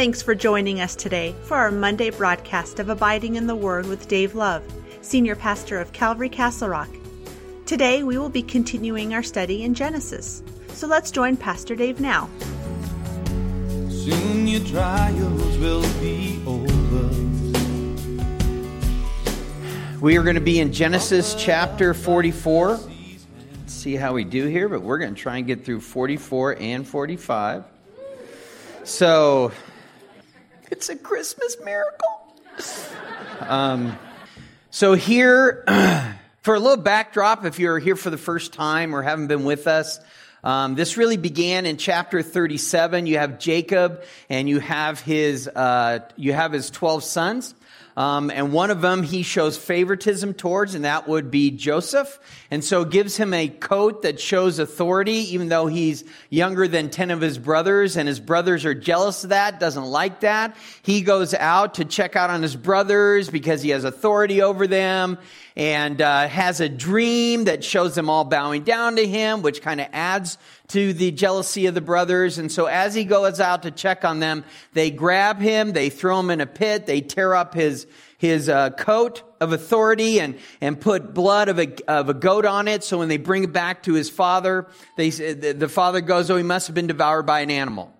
Thanks for joining us today for our Monday broadcast of Abiding in the Word with Dave Love, Senior Pastor of Calvary Castle Rock. Today we will be continuing our study in Genesis. So let's join Pastor Dave now. Soon your trials will be over. We are going to be in Genesis chapter 44. Let's see how we do here, but we're going to try and get through 44 and 45. So, it's a Christmas miracle. Um, so, here, for a little backdrop, if you're here for the first time or haven't been with us, um, this really began in chapter 37. You have Jacob, and you have his uh, you have his 12 sons. Um, and one of them he shows favoritism towards, and that would be Joseph. And so gives him a coat that shows authority, even though he's younger than 10 of his brothers, and his brothers are jealous of that, doesn't like that. He goes out to check out on his brothers because he has authority over them, and uh, has a dream that shows them all bowing down to him, which kind of adds to the jealousy of the brothers. And so as he goes out to check on them, they grab him, they throw him in a pit, they tear up his, his uh, coat of authority and, and put blood of a, of a goat on it. So when they bring it back to his father, they, the father goes, oh, he must have been devoured by an animal.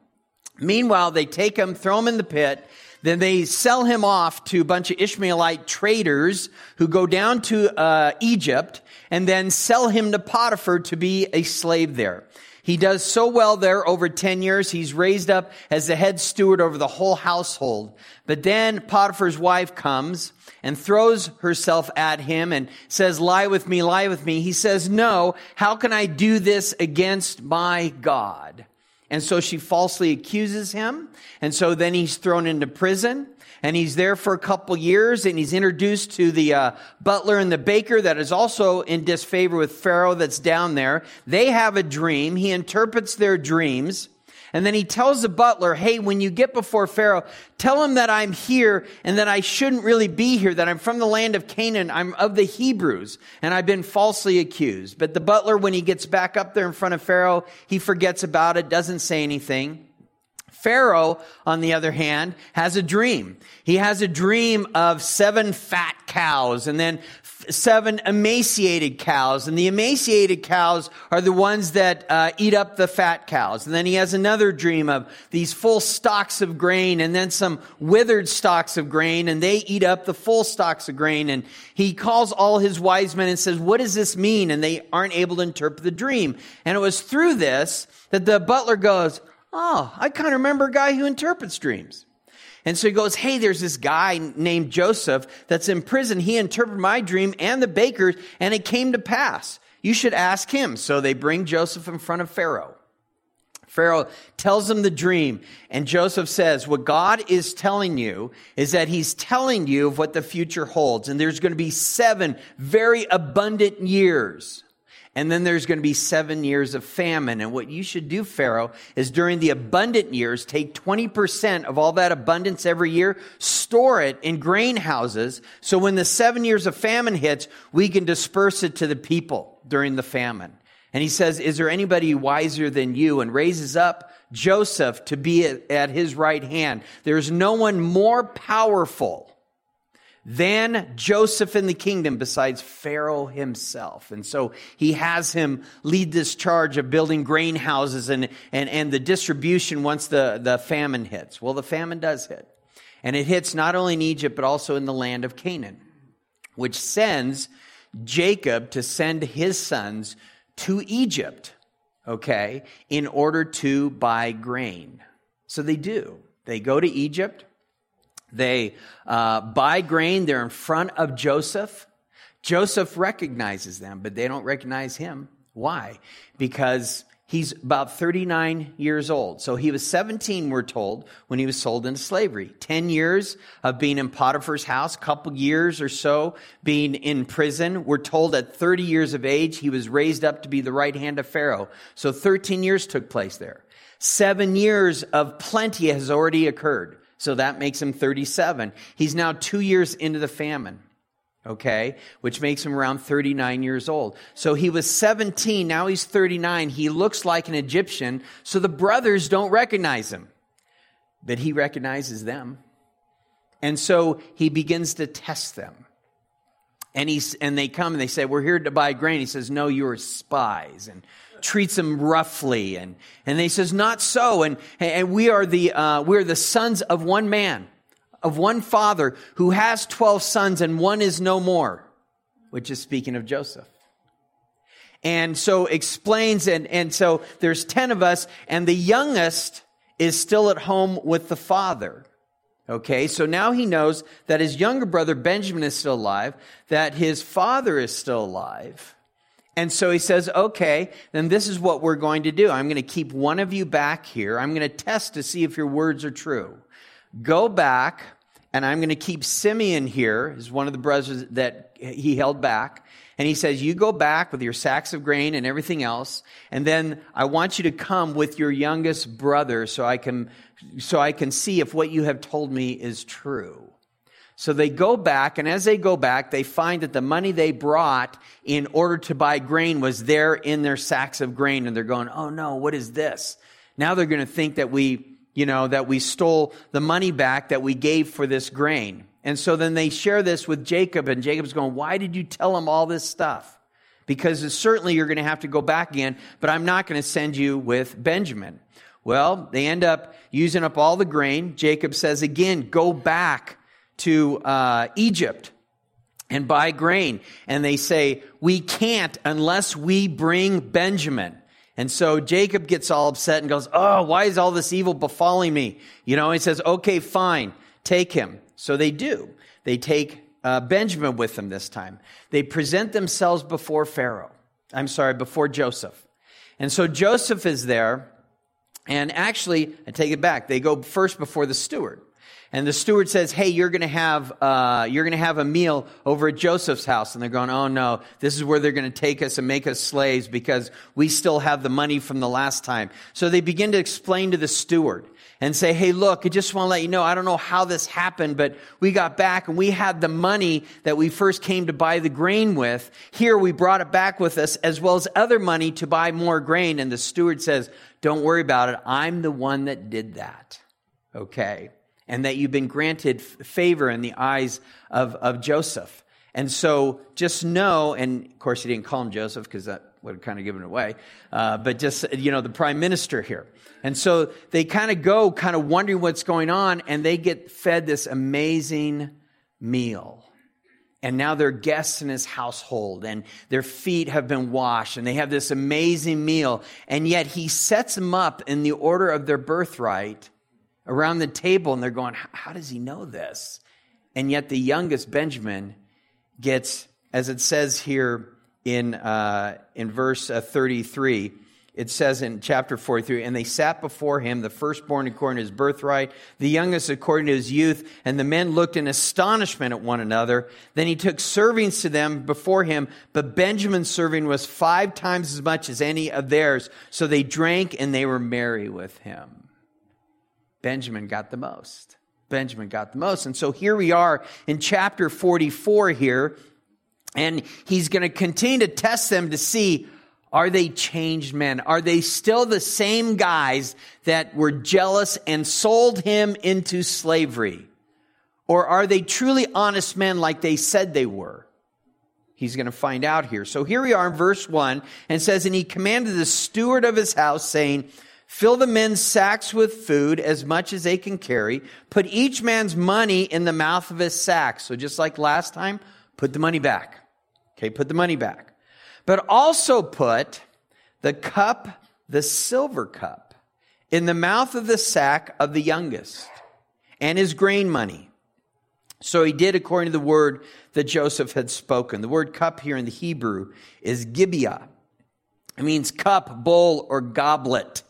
Meanwhile, they take him, throw him in the pit, then they sell him off to a bunch of Ishmaelite traders who go down to uh, Egypt and then sell him to Potiphar to be a slave there. He does so well there over 10 years. He's raised up as the head steward over the whole household. But then Potiphar's wife comes and throws herself at him and says, lie with me, lie with me. He says, no, how can I do this against my God? And so she falsely accuses him. And so then he's thrown into prison and he's there for a couple years and he's introduced to the uh, butler and the baker that is also in disfavor with Pharaoh that's down there. They have a dream. He interprets their dreams. And then he tells the butler, hey, when you get before Pharaoh, tell him that I'm here and that I shouldn't really be here, that I'm from the land of Canaan. I'm of the Hebrews and I've been falsely accused. But the butler, when he gets back up there in front of Pharaoh, he forgets about it, doesn't say anything. Pharaoh, on the other hand, has a dream. He has a dream of seven fat cows and then seven emaciated cows. And the emaciated cows are the ones that uh, eat up the fat cows. And then he has another dream of these full stalks of grain and then some withered stalks of grain and they eat up the full stalks of grain. And he calls all his wise men and says, what does this mean? And they aren't able to interpret the dream. And it was through this that the butler goes, Oh, I kind of remember a guy who interprets dreams. And so he goes, Hey, there's this guy named Joseph that's in prison. He interpreted my dream and the baker's, and it came to pass. You should ask him. So they bring Joseph in front of Pharaoh. Pharaoh tells him the dream, and Joseph says, What God is telling you is that He's telling you of what the future holds. And there's going to be seven very abundant years and then there's going to be seven years of famine. And what you should do, Pharaoh, is during the abundant years, take 20% of all that abundance every year, store it in grain houses. So when the seven years of famine hits, we can disperse it to the people during the famine. And he says, is there anybody wiser than you? And raises up Joseph to be at his right hand. There's no one more powerful than Joseph in the kingdom besides Pharaoh himself. And so he has him lead this charge of building grain houses and, and, and the distribution once the, the famine hits. Well, the famine does hit. And it hits not only in Egypt, but also in the land of Canaan, which sends Jacob to send his sons to Egypt, okay, in order to buy grain. So they do. They go to Egypt they uh, buy grain. They're in front of Joseph. Joseph recognizes them, but they don't recognize him. Why? Because he's about 39 years old. So he was 17, we're told, when he was sold into slavery. 10 years of being in Potiphar's house, couple years or so being in prison. We're told at 30 years of age, he was raised up to be the right hand of Pharaoh. So 13 years took place there. Seven years of plenty has already occurred. So that makes him 37. He's now two years into the famine. Okay, which makes him around 39 years old. So he was 17, now he's 39. He looks like an Egyptian, so the brothers don't recognize him. but he recognizes them. And so he begins to test them. And, he's, and they come and they say, We're here to buy grain. He says, No, you are spies. And treats them roughly. And, and he says, Not so. And, and we, are the, uh, we are the sons of one man, of one father who has 12 sons, and one is no more, which is speaking of Joseph. And so explains, and, and so there's 10 of us, and the youngest is still at home with the father. Okay, so now he knows that his younger brother Benjamin is still alive, that his father is still alive. And so he says, okay, then this is what we're going to do. I'm going to keep one of you back here. I'm going to test to see if your words are true. Go back, and I'm going to keep Simeon here, is one of the brothers that he held back. And he says, You go back with your sacks of grain and everything else, and then I want you to come with your youngest brother so I can, so I can see if what you have told me is true. So they go back, and as they go back, they find that the money they brought in order to buy grain was there in their sacks of grain, and they're going, Oh no, what is this? Now they're going to think that we, you know, that we stole the money back that we gave for this grain. And so then they share this with Jacob, and Jacob's going, Why did you tell him all this stuff? Because certainly you're going to have to go back again, but I'm not going to send you with Benjamin. Well, they end up using up all the grain. Jacob says again, Go back to uh, Egypt and buy grain. And they say, We can't unless we bring Benjamin. And so Jacob gets all upset and goes, Oh, why is all this evil befalling me? You know, he says, Okay, fine, take him. So they do. They take uh, Benjamin with them this time. They present themselves before Pharaoh. I'm sorry, before Joseph. And so Joseph is there. And actually, I take it back. They go first before the steward. And the steward says, "Hey, you're going to have uh, you're going to have a meal over at Joseph's house." And they're going, "Oh no, this is where they're going to take us and make us slaves because we still have the money from the last time." So they begin to explain to the steward and say, Hey, look, I just want to let you know, I don't know how this happened, but we got back and we had the money that we first came to buy the grain with. Here we brought it back with us as well as other money to buy more grain. And the steward says, Don't worry about it. I'm the one that did that. Okay. And that you've been granted favor in the eyes of, of Joseph. And so just know, and of course he didn't call him Joseph because that would have kind of given it away, uh, but just, you know, the prime minister here. And so they kind of go, kind of wondering what's going on, and they get fed this amazing meal. And now they're guests in his household, and their feet have been washed, and they have this amazing meal. And yet he sets them up in the order of their birthright around the table, and they're going, How does he know this? And yet the youngest, Benjamin, gets, as it says here in, uh, in verse uh, 33, it says in chapter 43, and they sat before him, the firstborn according to his birthright, the youngest according to his youth, and the men looked in astonishment at one another. Then he took servings to them before him, but Benjamin's serving was five times as much as any of theirs. So they drank and they were merry with him. Benjamin got the most. Benjamin got the most. And so here we are in chapter 44 here, and he's going to continue to test them to see are they changed men? Are they still the same guys that were jealous and sold him into slavery? Or are they truly honest men like they said they were? He's going to find out here. So here we are in verse 1 and says, And he commanded the steward of his house, saying, Fill the men's sacks with food as much as they can carry. Put each man's money in the mouth of his sack. So just like last time, put the money back. Okay, put the money back but also put the cup, the silver cup, in the mouth of the sack of the youngest and his grain money. So he did according to the word that Joseph had spoken. The word cup here in the Hebrew is gibeah. It means cup, bowl, or goblet.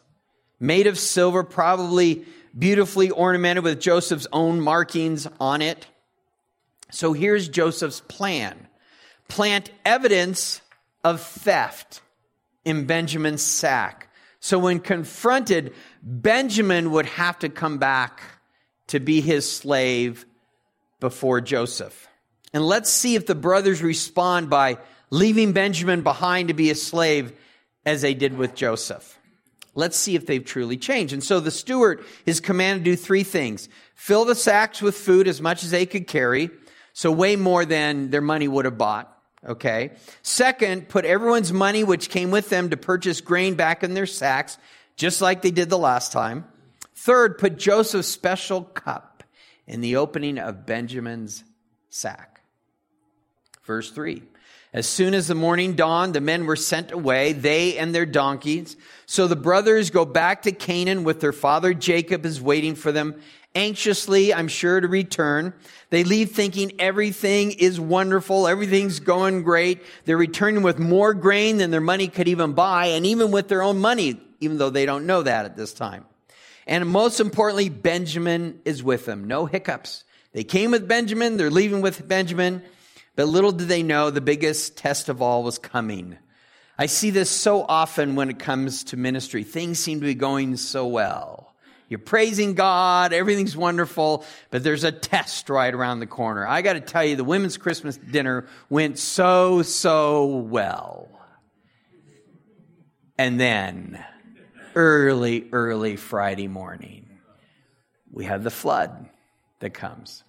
Made of silver, probably beautifully ornamented with Joseph's own markings on it. So here's Joseph's plan. Plant evidence of theft in Benjamin's sack. So when confronted, Benjamin would have to come back to be his slave before Joseph. And let's see if the brothers respond by leaving Benjamin behind to be a slave as they did with Joseph. Let's see if they've truly changed. And so the steward is commanded to do three things. Fill the sacks with food as much as they could carry. So way more than their money would have bought. Okay. Second, put everyone's money which came with them to purchase grain back in their sacks, just like they did the last time. Third, put Joseph's special cup in the opening of Benjamin's sack. Verse 3. As soon as the morning dawned, the men were sent away, they and their donkeys. So the brothers go back to Canaan with their father Jacob is waiting for them, anxiously, I'm sure, to return. They leave thinking everything is wonderful, everything's going great. They're returning with more grain than their money could even buy, and even with their own money, even though they don't know that at this time. And most importantly, Benjamin is with them. No hiccups. They came with Benjamin, they're leaving with Benjamin. But little did they know the biggest test of all was coming. I see this so often when it comes to ministry. Things seem to be going so well. You're praising God, everything's wonderful, but there's a test right around the corner. I got to tell you, the women's Christmas dinner went so, so well. And then, early, early Friday morning, we have the flood that comes.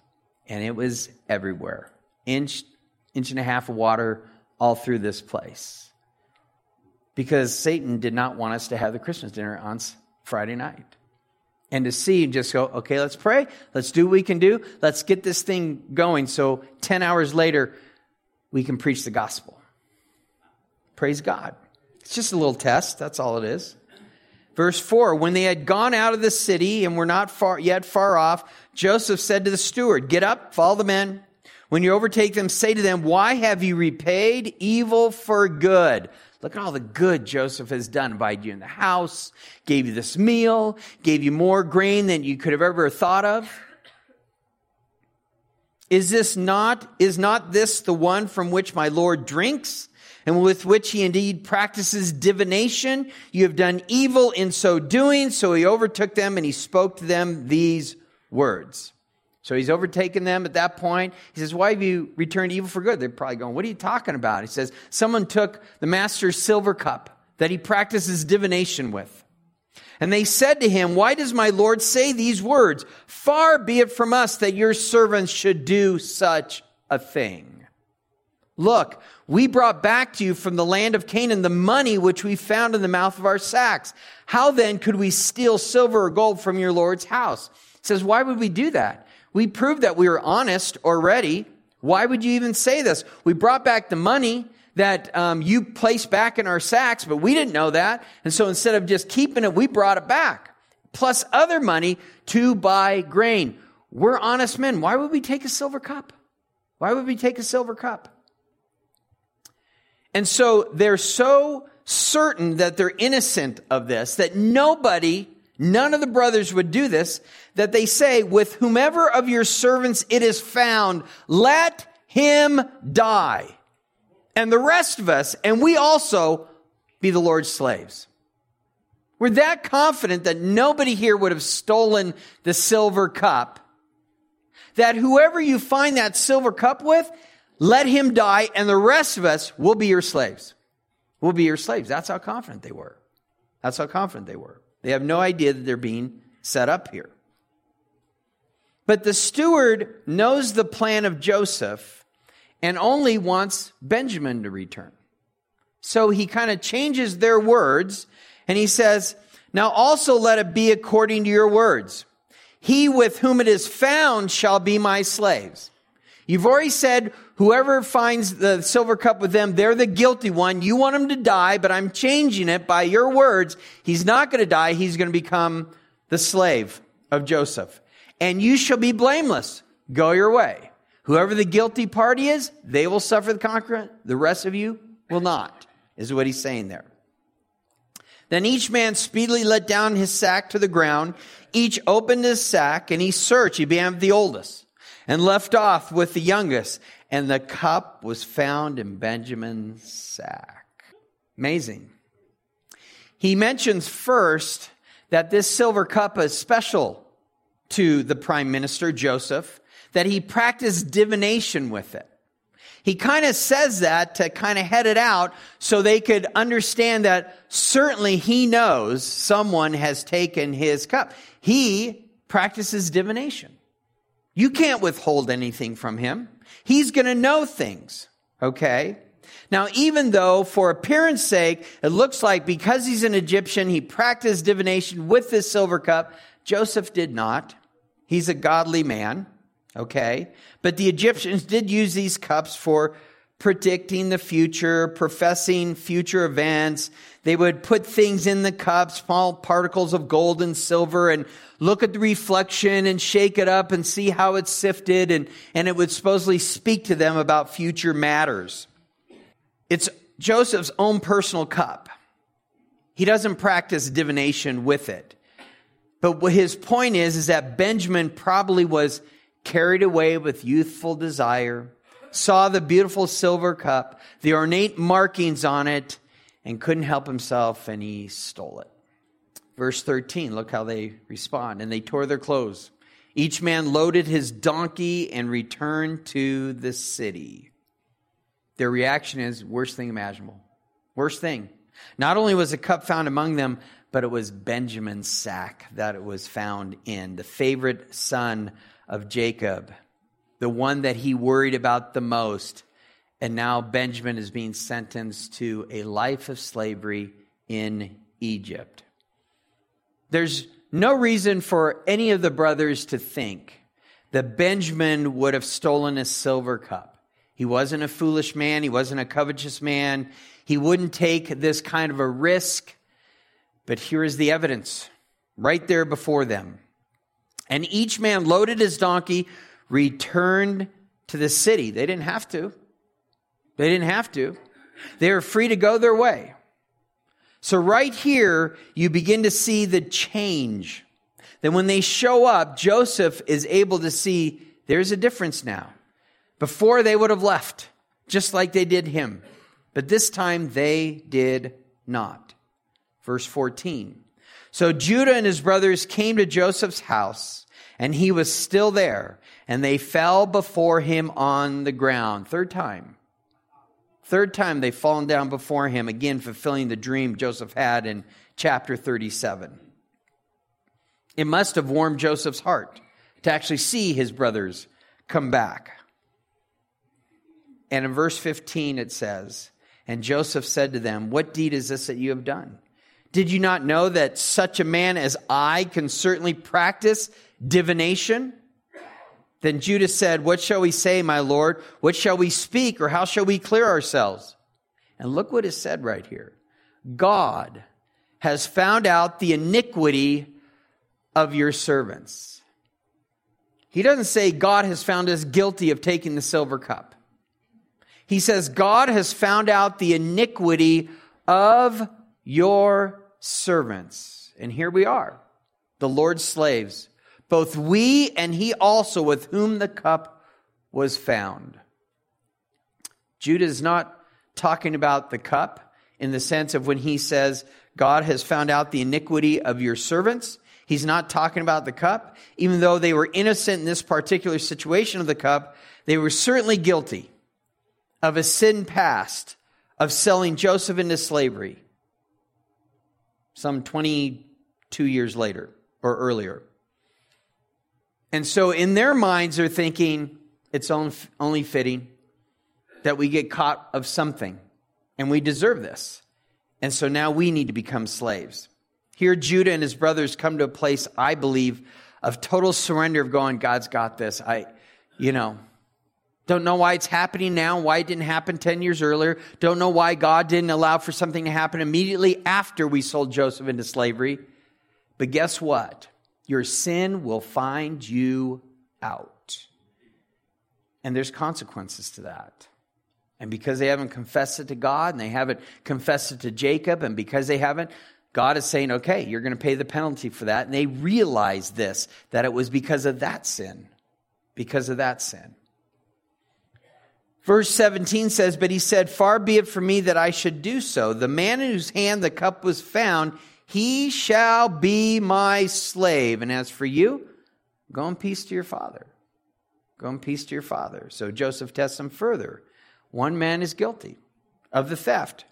And it was everywhere inch inch and a half of water all through this place. Because Satan did not want us to have the Christmas dinner on Friday night. And to see and just go, okay, let's pray. Let's do what we can do. Let's get this thing going. So 10 hours later, we can preach the gospel. Praise God. It's just a little test. That's all it is. Verse 4 When they had gone out of the city and were not far, yet far off, Joseph said to the steward, Get up, follow the men. When you overtake them, say to them, Why have you repaid evil for good? Look at all the good Joseph has done. Invited you in the house, gave you this meal, gave you more grain than you could have ever thought of. Is this not, is not this the one from which my Lord drinks and with which he indeed practices divination? You have done evil in so doing. So he overtook them and he spoke to them these words. So he's overtaken them at that point. He says, Why have you returned evil for good? They're probably going, What are you talking about? He says, Someone took the master's silver cup that he practices divination with. And they said to him, Why does my Lord say these words? Far be it from us that your servants should do such a thing. Look, we brought back to you from the land of Canaan the money which we found in the mouth of our sacks. How then could we steal silver or gold from your Lord's house? He says, Why would we do that? We proved that we were honest already. Why would you even say this? We brought back the money that um, you placed back in our sacks, but we didn't know that. And so instead of just keeping it, we brought it back, plus other money to buy grain. We're honest men. Why would we take a silver cup? Why would we take a silver cup? And so they're so certain that they're innocent of this that nobody None of the brothers would do this, that they say, with whomever of your servants it is found, let him die. And the rest of us, and we also, be the Lord's slaves. We're that confident that nobody here would have stolen the silver cup, that whoever you find that silver cup with, let him die, and the rest of us will be your slaves. We'll be your slaves. That's how confident they were. That's how confident they were. They have no idea that they're being set up here. But the steward knows the plan of Joseph and only wants Benjamin to return. So he kind of changes their words and he says, Now also let it be according to your words. He with whom it is found shall be my slaves. You've already said whoever finds the silver cup with them, they're the guilty one. You want him to die, but I'm changing it by your words. He's not going to die. He's going to become the slave of Joseph. And you shall be blameless. Go your way. Whoever the guilty party is, they will suffer the consequence. The rest of you will not, is what he's saying there. Then each man speedily let down his sack to the ground. Each opened his sack and he searched. He began with the oldest and left off with the youngest and the cup was found in Benjamin's sack. Amazing. He mentions first that this silver cup is special to the prime minister, Joseph, that he practiced divination with it. He kind of says that to kind of head it out so they could understand that certainly he knows someone has taken his cup. He practices divination. You can't withhold anything from him. He's going to know things. Okay. Now, even though for appearance sake, it looks like because he's an Egyptian, he practiced divination with this silver cup, Joseph did not. He's a godly man. Okay. But the Egyptians did use these cups for predicting the future, professing future events. They would put things in the cups, small particles of gold and silver, and look at the reflection and shake it up and see how it's sifted. And, and it would supposedly speak to them about future matters. It's Joseph's own personal cup. He doesn't practice divination with it. But what his point is, is that Benjamin probably was carried away with youthful desire, saw the beautiful silver cup, the ornate markings on it, and couldn't help himself, and he stole it. Verse 13, look how they respond. And they tore their clothes. Each man loaded his donkey and returned to the city. Their reaction is worst thing imaginable. Worst thing. Not only was a cup found among them, but it was Benjamin's sack that it was found in, the favorite son of Jacob, the one that he worried about the most. And now Benjamin is being sentenced to a life of slavery in Egypt. There's no reason for any of the brothers to think that Benjamin would have stolen a silver cup. He wasn't a foolish man. He wasn't a covetous man. He wouldn't take this kind of a risk. But here is the evidence right there before them. And each man loaded his donkey, returned to the city. They didn't have to. They didn't have to. They were free to go their way. So, right here, you begin to see the change. That when they show up, Joseph is able to see there's a difference now. Before they would have left, just like they did him. But this time they did not. Verse 14. So Judah and his brothers came to Joseph's house, and he was still there, and they fell before him on the ground. Third time. Third time they've fallen down before him, again fulfilling the dream Joseph had in chapter 37. It must have warmed Joseph's heart to actually see his brothers come back. And in verse 15 it says, And Joseph said to them, What deed is this that you have done? Did you not know that such a man as I can certainly practice divination? Then Judah said, What shall we say, my Lord? What shall we speak, or how shall we clear ourselves? And look what is said right here God has found out the iniquity of your servants. He doesn't say God has found us guilty of taking the silver cup. He says God has found out the iniquity of your servants. And here we are, the Lord's slaves, both we and he also with whom the cup was found. Judah is not talking about the cup in the sense of when he says, God has found out the iniquity of your servants. He's not talking about the cup. Even though they were innocent in this particular situation of the cup, they were certainly guilty of a sin past of selling Joseph into slavery some 22 years later or earlier. And so in their minds, they're thinking it's only fitting that we get caught of something and we deserve this. And so now we need to become slaves. Here, Judah and his brothers come to a place, I believe, of total surrender of going, God's got this. I, you know, don't know why it's happening now, why it didn't happen 10 years earlier. Don't know why God didn't allow for something to happen immediately after we sold Joseph into slavery. But guess what? Your sin will find you out. And there's consequences to that. And because they haven't confessed it to God and they haven't confessed it to Jacob, and because they haven't, God is saying, okay, you're going to pay the penalty for that. And they realize this, that it was because of that sin. Because of that sin. Verse 17 says, But he said, Far be it from me that I should do so. The man in whose hand the cup was found, he shall be my slave. And as for you, go in peace to your father. Go in peace to your father. So Joseph tests them further. One man is guilty of the theft.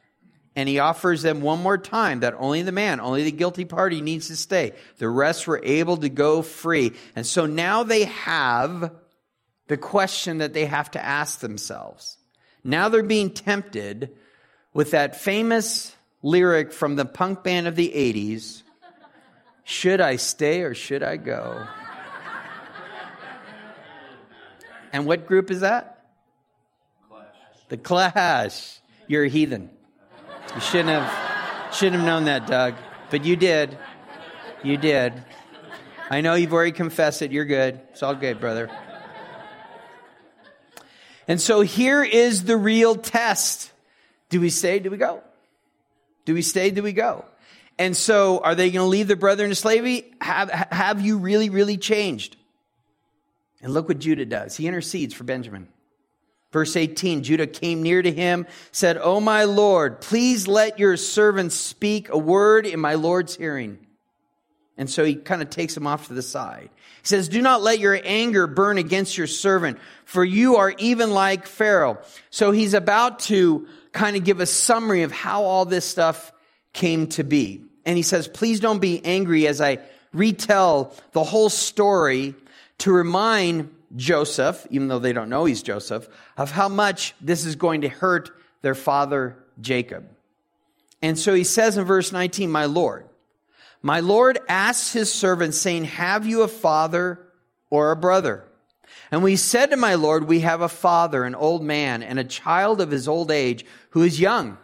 And he offers them one more time that only the man, only the guilty party needs to stay. The rest were able to go free. And so now they have the question that they have to ask themselves. Now they're being tempted with that famous lyric from the punk band of the 80s Should I stay or should I go? and what group is that? Clash. The Clash. You're a heathen. You shouldn't have, shouldn't have known that, Doug. But you did. You did. I know you've already confessed it. You're good. It's all good, brother. And so here is the real test. Do we stay? Do we go? Do we stay? Do we go? And so are they going to leave their brother into slavery? Have, have you really, really changed? And look what Judah does. He intercedes for Benjamin. Verse 18 Judah came near to him, said, Oh, my Lord, please let your servant speak a word in my Lord's hearing. And so he kind of takes him off to the side. He says, Do not let your anger burn against your servant, for you are even like Pharaoh. So he's about to kind of give a summary of how all this stuff came to be. And he says, Please don't be angry as I retell the whole story to remind Joseph, even though they don't know he's Joseph, of how much this is going to hurt their father Jacob. And so he says in verse 19, My Lord, my Lord asks his servant, saying, Have you a father or a brother? And we said to my Lord, We have a father, an old man, and a child of his old age who is young.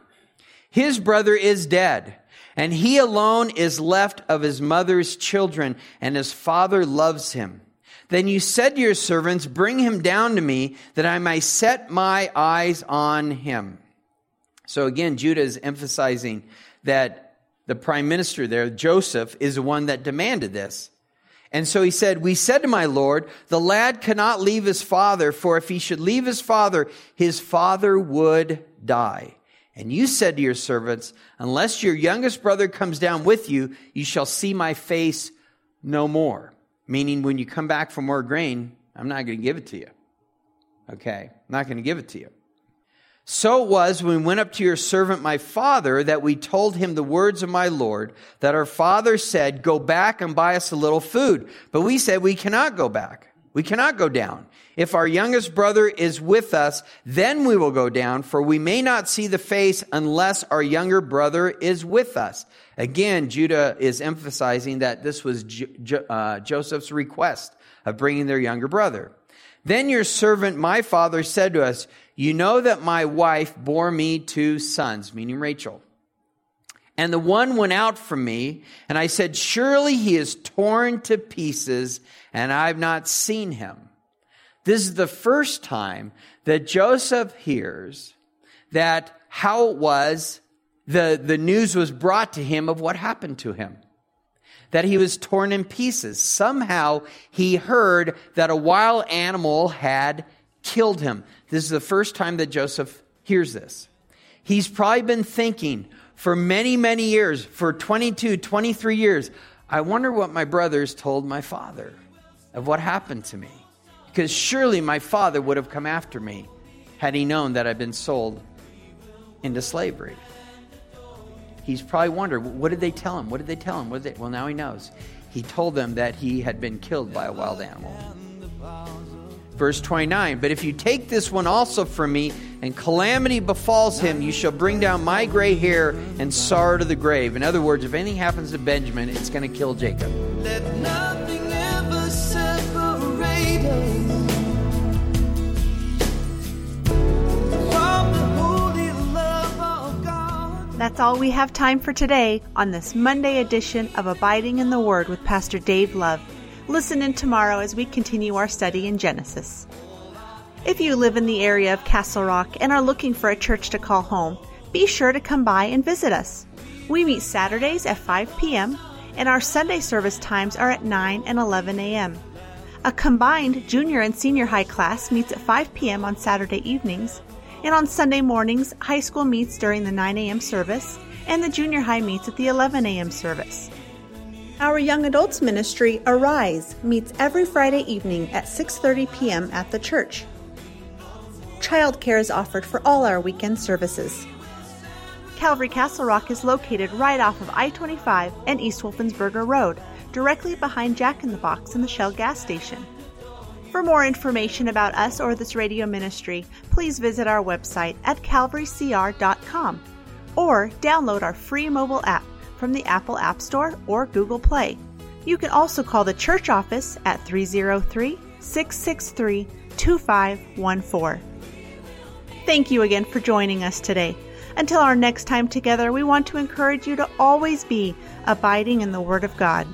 His brother is dead, and he alone is left of his mother's children, and his father loves him. Then you said to your servants, Bring him down to me, that I may set my eyes on him. So again, Judah is emphasizing that the prime minister there, Joseph, is the one that demanded this. And so he said, We said to my Lord, the lad cannot leave his father, for if he should leave his father, his father would die. And you said to your servants, Unless your youngest brother comes down with you, you shall see my face no more. Meaning, when you come back for more grain, I'm not going to give it to you. Okay? I'm not going to give it to you. So it was when we went up to your servant my father that we told him the words of my Lord, that our father said, Go back and buy us a little food. But we said, We cannot go back. We cannot go down. If our youngest brother is with us, then we will go down, for we may not see the face unless our younger brother is with us. Again, Judah is emphasizing that this was uh, Joseph's request of bringing their younger brother. Then your servant, my father, said to us, You know that my wife bore me two sons, meaning Rachel. And the one went out from me, and I said, Surely he is torn to pieces, and I've not seen him. This is the first time that Joseph hears that how it was the, the news was brought to him of what happened to him. That he was torn in pieces. Somehow he heard that a wild animal had killed him. This is the first time that Joseph hears this. He's probably been thinking for many, many years, for 22, 23 years, I wonder what my brothers told my father of what happened to me. Because surely my father would have come after me had he known that I'd been sold into slavery. He's probably wondered, what did they tell him? What did they tell him? What did they? Well, now he knows. He told them that he had been killed by a wild animal. Verse 29 But if you take this one also from me, and calamity befalls him, you shall bring down my gray hair and sorrow to the grave. In other words, if anything happens to Benjamin, it's going to kill Jacob. That's all we have time for today on this Monday edition of Abiding in the Word with Pastor Dave Love. Listen in tomorrow as we continue our study in Genesis. If you live in the area of Castle Rock and are looking for a church to call home, be sure to come by and visit us. We meet Saturdays at 5 p.m., and our Sunday service times are at 9 and 11 a.m. A combined junior and senior high class meets at 5 p.m. on Saturday evenings and on Sunday mornings, high school meets during the 9 a.m. service, and the junior high meets at the 11 a.m. service. Our young adults ministry Arise meets every Friday evening at 6:30 p.m. at the church. Childcare is offered for all our weekend services. Calvary Castle Rock is located right off of I-25 and East Wolfensberger Road, directly behind Jack in the Box and the Shell gas station. For more information about us or this radio ministry, please visit our website at calvarycr.com or download our free mobile app from the Apple App Store or Google Play. You can also call the church office at 303 663 2514. Thank you again for joining us today. Until our next time together, we want to encourage you to always be abiding in the Word of God